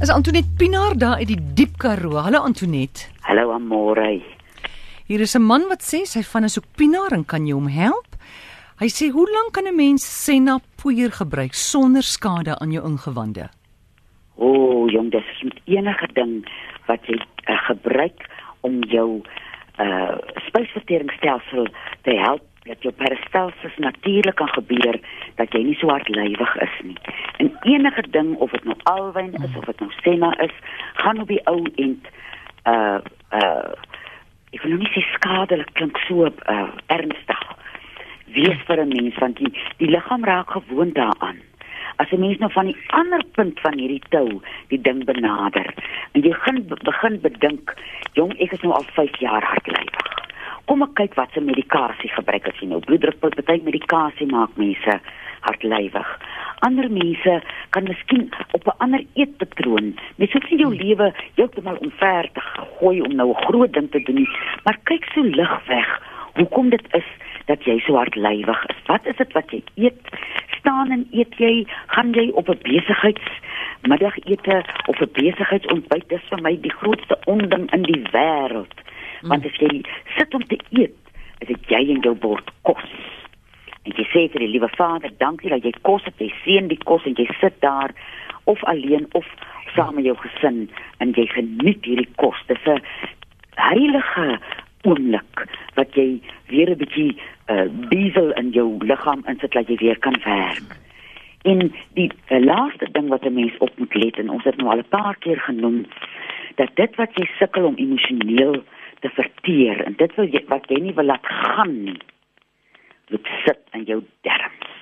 Is Antoinette Pinaar daar uit die diep Karoo? Hallo Antoinette. Hallo Amore. Hier is 'n man wat sê sy van 'n soek Pinaar en kan jy hom help? Hy sê hoe lank kan 'n mens senna poeier gebruik sonder skade aan jou ingewande? O, oh, jong, dis met enige ding wat jy uh, gebruik om jou uh spysverteringsstelsel te help dat jou peristalsis natuurlik kan gebeur dat jy nie so hardlywig is nie. En enige ding of dit nou alwyn is of dit nou senna is, gaan op die ou end uh uh ek wil nou nie sê skadelik klink so uh ernstig wees vir 'n mens want die die liggaam raak gewoond daaraan. As 'n mens nou van die ander punt van hierdie tou die ding benader en jy begin begin bedink, jong, ek is nou al 5 jaar hardlywig kom ek kyk wat se medikasie gebruik as jy nou bloeddruk party medikasie maak mense hartlywig. Ander mense kan miskien op 'n ander eetpatroon, mens hoef nie jou lewe heeltemal omver te gooi om nou 'n groot ding te doen nie, maar kyk so lig weg. Hoekom dit is dat jy so hartlywig is? Wat is dit wat jy eet? Staan en eet jy? Gaan jy op 'n besigheids middagete of 'n besigheidsontbyt? Dis vir my die grootste onding in die wêreld. Want as jy sit om te eet, is dit jy en jou bord kos. En jy sê vir die liewe Vader, dankie dat jy kos het, jy seën die kos en jy sit daar of alleen of saam met jou gesin en jy geniet hierdie kos. Dis 'n heilige oomblik wat jy weer 'n bietjie uh, diesel in jou liggaam insit dat jy weer kan werk. En die uh, laaste ding wat 'n mens op moet let en ons het nou al 'n paar keer genoem dat dit wat jy sukkel om emosioneel te verteer en dit wil jy wat jy nie wil laat gaan nie moet sit in jou darmes.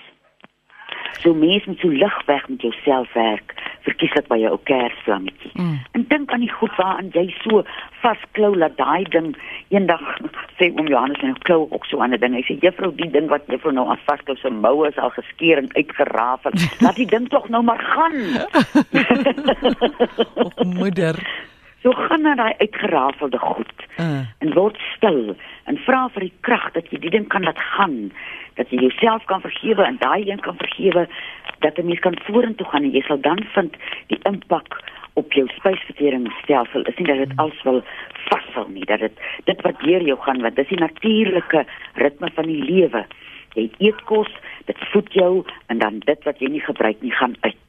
So mens moet so lig weg met jouself werk, verkieslik by jou ou kersvlammetjie. Mm. En dink aan die goed waaraan jy so vasklou dat daai ding eendag sê oom Johannes en klou ook so aan 'n ding. Hy sê juffrou, die ding wat juffrou nou aan vasklou se moue is al geskeur en uitgerafel. Laat die ding tog nou maar gaan. o, moeder. So gaan na daai uitgerafelde goed uh. en word stil en vra vir die krag dat jy die ding kan laat gaan, dat jy jouself kan vergewe en daai een kan vergewe dat 'n mens kan vorentoe gaan en jy sal dan vind die impak op jou spysverteringsstelsel is nie dat dit als wil vashou nie, dat dit dit wat deur jou gaan want dis die natuurlike ritme van die lewe. Jy eet kos, dit voed jou en dan dit wat jy nie gebruik nie gaan uit.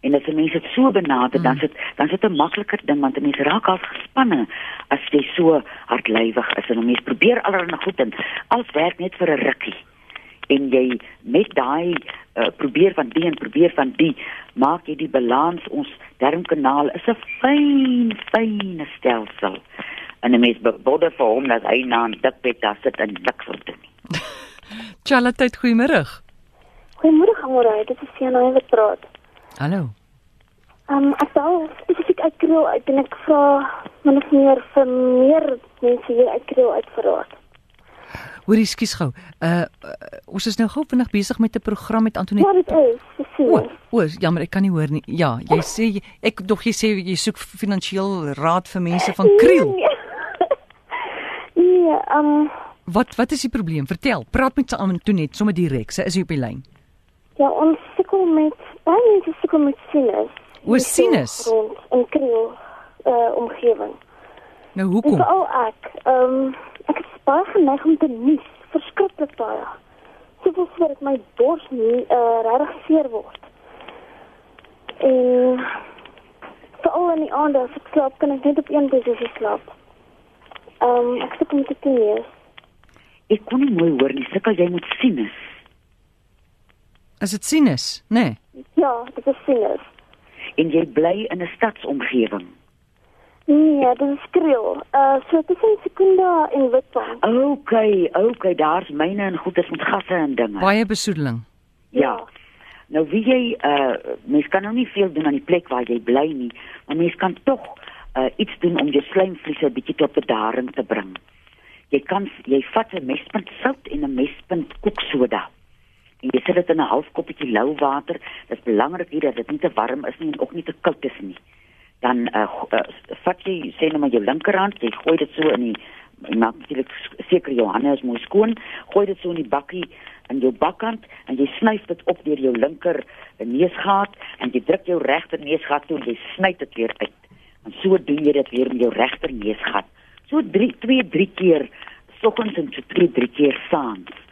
En as 'n mens dit so benader, mm. dan sit dan sit 'n makliker ding want 'n mens raak al gespanne as jy so hardlywig is en 'n mens probeer allerlei goed en alles werk net vir 'n rukkie. En jy met daai uh, probeer van die en probeer van die, maak jy die balans ons darmkanaal is 'n fyn fyn stelsel. En 'n mens bodde vir hom dat hy na 'n dikbed daar sit en niks wil doen nie. Charlotte, goeiemôre. Goeiemôre, Amore. Dit is Siena wat praat. Hallo. Ehm um, ek sou spesifiek uit Kriel uit en ek vra min of meer vir meer mense hier uit Kriel uit verraad. Hoorie, skus gou. Uh, uh ons is nou gou vinnig besig met 'n program met Antonie. Ja, dit is. O, o, jammer, ek kan nie hoor nie. Ja, jy sê ek dog jy sê jy soek finansiëel raad vir mense van Kriel. Nee, nee um, Wat wat is die probleem? Vertel. Praat met Antonie sommer direk. Sy is hier op die lyn. Ja, ons sukkel met baie mense sukkel met sinus. O, sinus. In kriel uh omgewing. Nou hoekom? Veral ek, ehm um, ek is baie geneig om te nies, verskriklik baie. Soveel so dat my bors nie uh regtig seer word. En veral in die aande as ek slaap, kan ek net op een posisie slaap. Ehm um, ek sukkel met die sinus. Ek kon nie mooi hoor nie, sukkel jy met sinus? Is dit sinus? Nee. Ja, dit is sinus. En jy bly in 'n stadsomgewing. Nee, dit is kriel. Uh so is Sekunda en Witbank. Okay, okay, daar's myne en goeders met gasse en dinge. Baie besoedeling. Ja. ja. Nou wie jy uh mens kan nou nie veel doen aan die plek waar jy bly nie, maar mens kan tog uh iets doen om jou slijmvliese bietjie tot bedaring te bring. Jy kan jy vat 'n mespunt sout en 'n mespunt koeksoda en jy sit dit in 'n half koppie lou water. Dit is belangrik hier dat dit nie te warm is nie en ook nie te koud is nie. Dan uh, uh vat jy sê net maar jou linkerhand, jy gooi dit so in die maak natuurlik seker jou hande is mooi skoon. Gooi dit so in die bakkie in jou bakkant en jy snyf dit op deur jou linker neusgat en jy druk jou regter neusgat toe en jy sny dit weer uit. En so doen jy dit weer met jou regter neusgat. So 3 2 3 keer soggens en so 2 3 keer saans.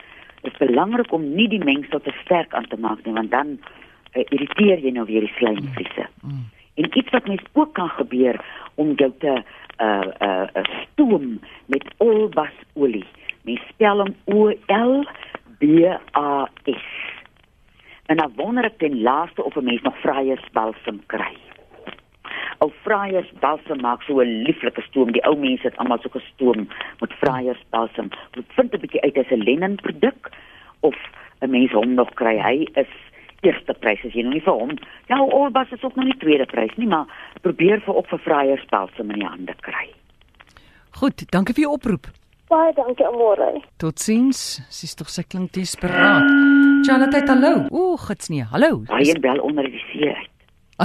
Dit is belangrik om nie die mengsel te sterk aan te maak nie want dan uh, irriteer jy nou weer die slijmvliese. Mm. En iets wat mens ook kan gebeur om jou te uh uh, uh stoom met olbasolie. Mens spel hom O L B A S. En dan wonder ek ten laaste of 'n mens nog vrye balsam kry. Ou vrye balsam maak so 'n lieflike stoom. Die ou mense het almal so 'n stoom met vrye balsam. Moet vind 'n bietjie uit as 'n Lennon produk of 'n mens hom nog kry. Hy is eerste prys as jy nog nie vir hom. Ja, Olbas is ook nog nie tweede prys nie, maar probeer vir op vir vrye balsam in die hande kry. Goed, dankie vir jou oproep. Baie dankie môre. Totsiens. Sies tog sy klink desperaat. Charlotte, hallo. Ooh, gits nee. Hallo. Hy bel onder die see uit.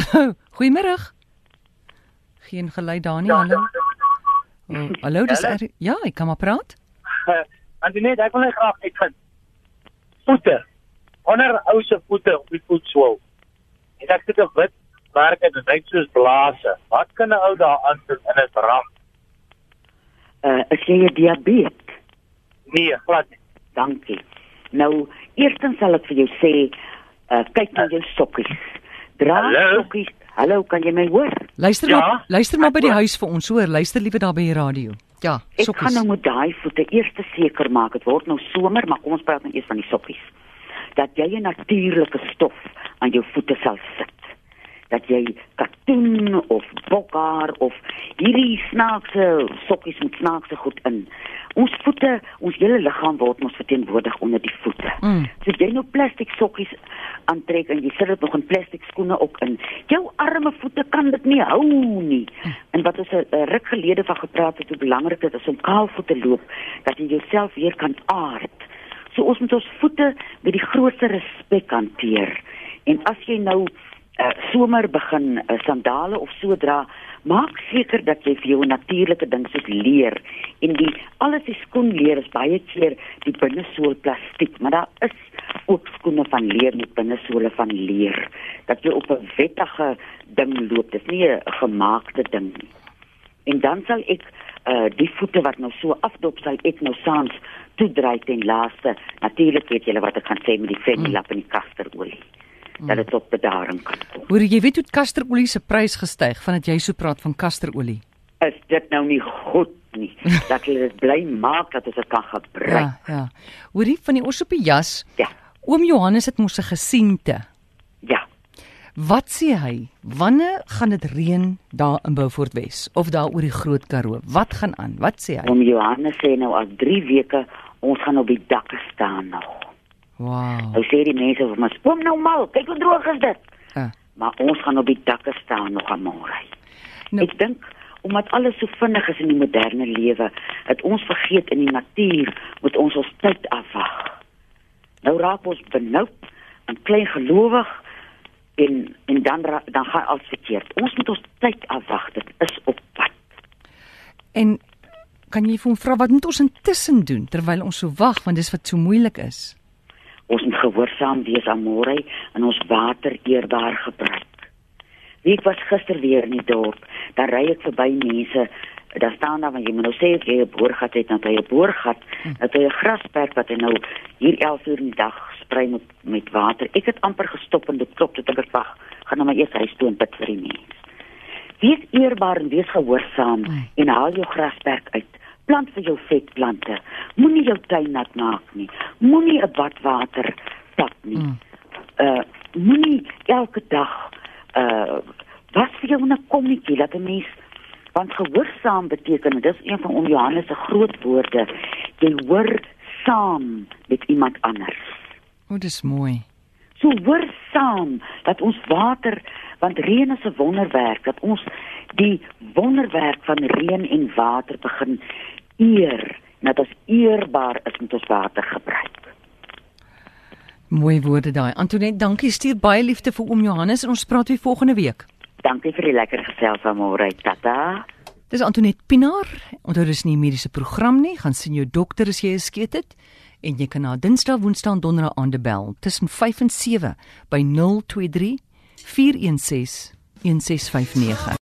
Goeiemôre. Geen gelei daar nie, hallo. Oh, hallo, dis er, ja, ek kan maar praat. Uh, Antoinette, ek wil net graag uitvind. Voete. Onder ou se voete op die voetswol. En ek het 'n wit merk en dit lyk soos blase. Wat kan 'n ou daar aan doen in 'n ram? Uh, is jy 'n diabetes? Nee, glad nie. Dankie. Nou, eerstens sal ek vir jou sê, uh, kyk na jou sokkies. Dra Hallo? sokkies. Hallo, kan jy my hoor? Luister Ja, maar, luister maar ek by die hoor. huis vir ons, hoor. Luister liewe daar by die radio. Ja, Ek sokkies. gaan nou met daai voete eers seker maak. Dit word nou somer, maar kom ons praat nou eers van die sokkies. Dat jy 'n natuurlike stof aan jou voete sal sit. Dat jy katoen of bokhaar of hierdie snaakse sokkies met snaakse goed in. Ons voete, ons hele liggaam word mos verteenwoordig onder die voete. Mm. So jy nou plastiek sokkies aantrek en jy sit dit nog in plastiek skoene ook in. Jou arme voete kan dit nie hou nie. En wat ons 'n uh, ruk gelede van gepraat het hoe belangrik dit is om kaalvoet te loop dat jy jouself weer kan aard. So ons moet ons voete met die grootste respek hanteer. En as jy nou uh, somer begin uh, sandale of so dra, maak seker dat jy vir jou natuurlike ding soos leer en die alles die skoenleer is baie keer die binnesool plastiek, maar daar is ook skoene van leer met binnesole van leer dat jy op 'n wettige ding loop. Dis nie 'n gemaakte ding nie. En dan sal ek uh die voete wat nou so afdop sal ek nou saans toedry ten laaste. Natuurlik weet julle wat ek gaan sê met die fenilap en die kasterolie. Dat dit tot bedaring kan kom. Hoor jy weet hoe kasterolie se prys gestyg vandat jy so praat van kasterolie? Is dit nou nie goed nie dat jy dit bly maak dat ons dit kan gebruik? Ja, ja. Hoorie van die os op die jas. Ja. Oom Johannes het mos 'n gesiente. Ja. Wat sê hy? Wanneer gaan dit reën daar in Beaufort Wes of daar oor die Groot Karoo? Wat gaan aan? Wat sê hy? Om Johannes sê nou al 3 weke ons gaan op die dakke staan nog. Wow. Nou sê die mense vir my, "Kom nou mal, kyk hoe droog is dit." Uh, Maar ons gaan op die dakke staan nog aan môre. nou, Ek dink omdat alles so vinnig is in die moderne lewe, het ons vergeet in die natuur moet ons ons tyd afwag. Nou raak ons benoud en klein gelowig en en dan dan gaan alles verkeerd. Ons moet ons tyd afwag. Dit is op pad. en kan jy vir hom vra wat moet ons intussen doen terwyl ons so wag want dis wat so moeilik is? Ons moet gehoorsaam wees aan môre en ons water eerbaar gebruik. Wie was gister weer in die dorp, dan ry ek verby mense, daar staan daar want jy moet nou sê of jy 'n boorgat het, dan hy 'n boorgat, dat hy 'n grasperk wat hy nou hier 11 uur in die dag sprei met met water. Ek het amper gestop en dit klop, dit ek het wag, gaan nou maar eers huis toe en bid vir die mens. Wees eerbaar en wees gehoorsaam Mm. en haal jou grasperk uit. Plant vir jou vetplante. Moenie jou tuin nat maak nie. Moenie 'n bad water tap nie. Mm. Uh moenie elke dag uh was vir jou 'n kommetjie laat 'n mens want gehoorsaam beteken en dis een van om Johannes se groot woorde. Jy hoor saam met iemand anders. O, dis mooi. So hoor saam dat ons water want reën is 'n wonderwerk dat ons die wonderwerk van reën en water begin eer en dat ons eerbaar is met ons water gebruik. Mooi woorde daai. Antoinette, dankie. Stuur baie liefde vir oom Johannes en ons praat weer volgende week. Dankie vir die lekker gesels vanmôre. Tata. Dis Antoinette Pinaar. Onthou dis nie 'n mediese program nie. Gaan sien jou dokter as jy 'n skeet het en jy kan na Dinsdag, Woensdae en Donderdag aande bel tussen 5 en 7 by 023 416 1659